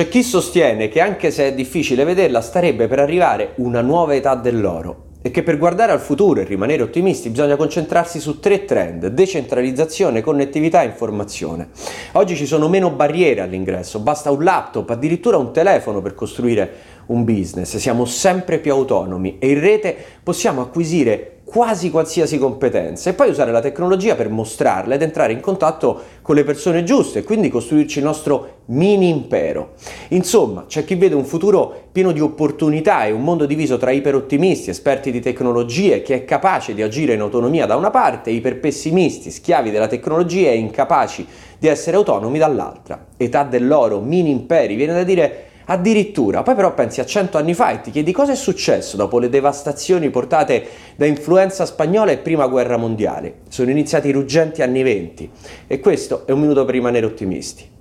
C'è chi sostiene che anche se è difficile vederla, starebbe per arrivare una nuova età dell'oro. E che per guardare al futuro e rimanere ottimisti bisogna concentrarsi su tre trend, decentralizzazione, connettività e informazione. Oggi ci sono meno barriere all'ingresso, basta un laptop, addirittura un telefono per costruire un business, siamo sempre più autonomi e in rete possiamo acquisire quasi qualsiasi competenza e poi usare la tecnologia per mostrarla ed entrare in contatto con le persone giuste e quindi costruirci il nostro mini impero. Insomma, c'è chi vede un futuro pieno di opportunità e un mondo diviso tra iperottimisti, esperti di tecnologie, che è capace di agire in autonomia da una parte, e iperpessimisti, schiavi della tecnologia e incapaci di essere autonomi dall'altra. Età dell'oro, mini imperi, viene da dire Addirittura, poi però pensi a cento anni fa e ti chiedi cosa è successo dopo le devastazioni portate da influenza spagnola e prima guerra mondiale. Sono iniziati i ruggenti anni venti e questo è un minuto per rimanere ottimisti.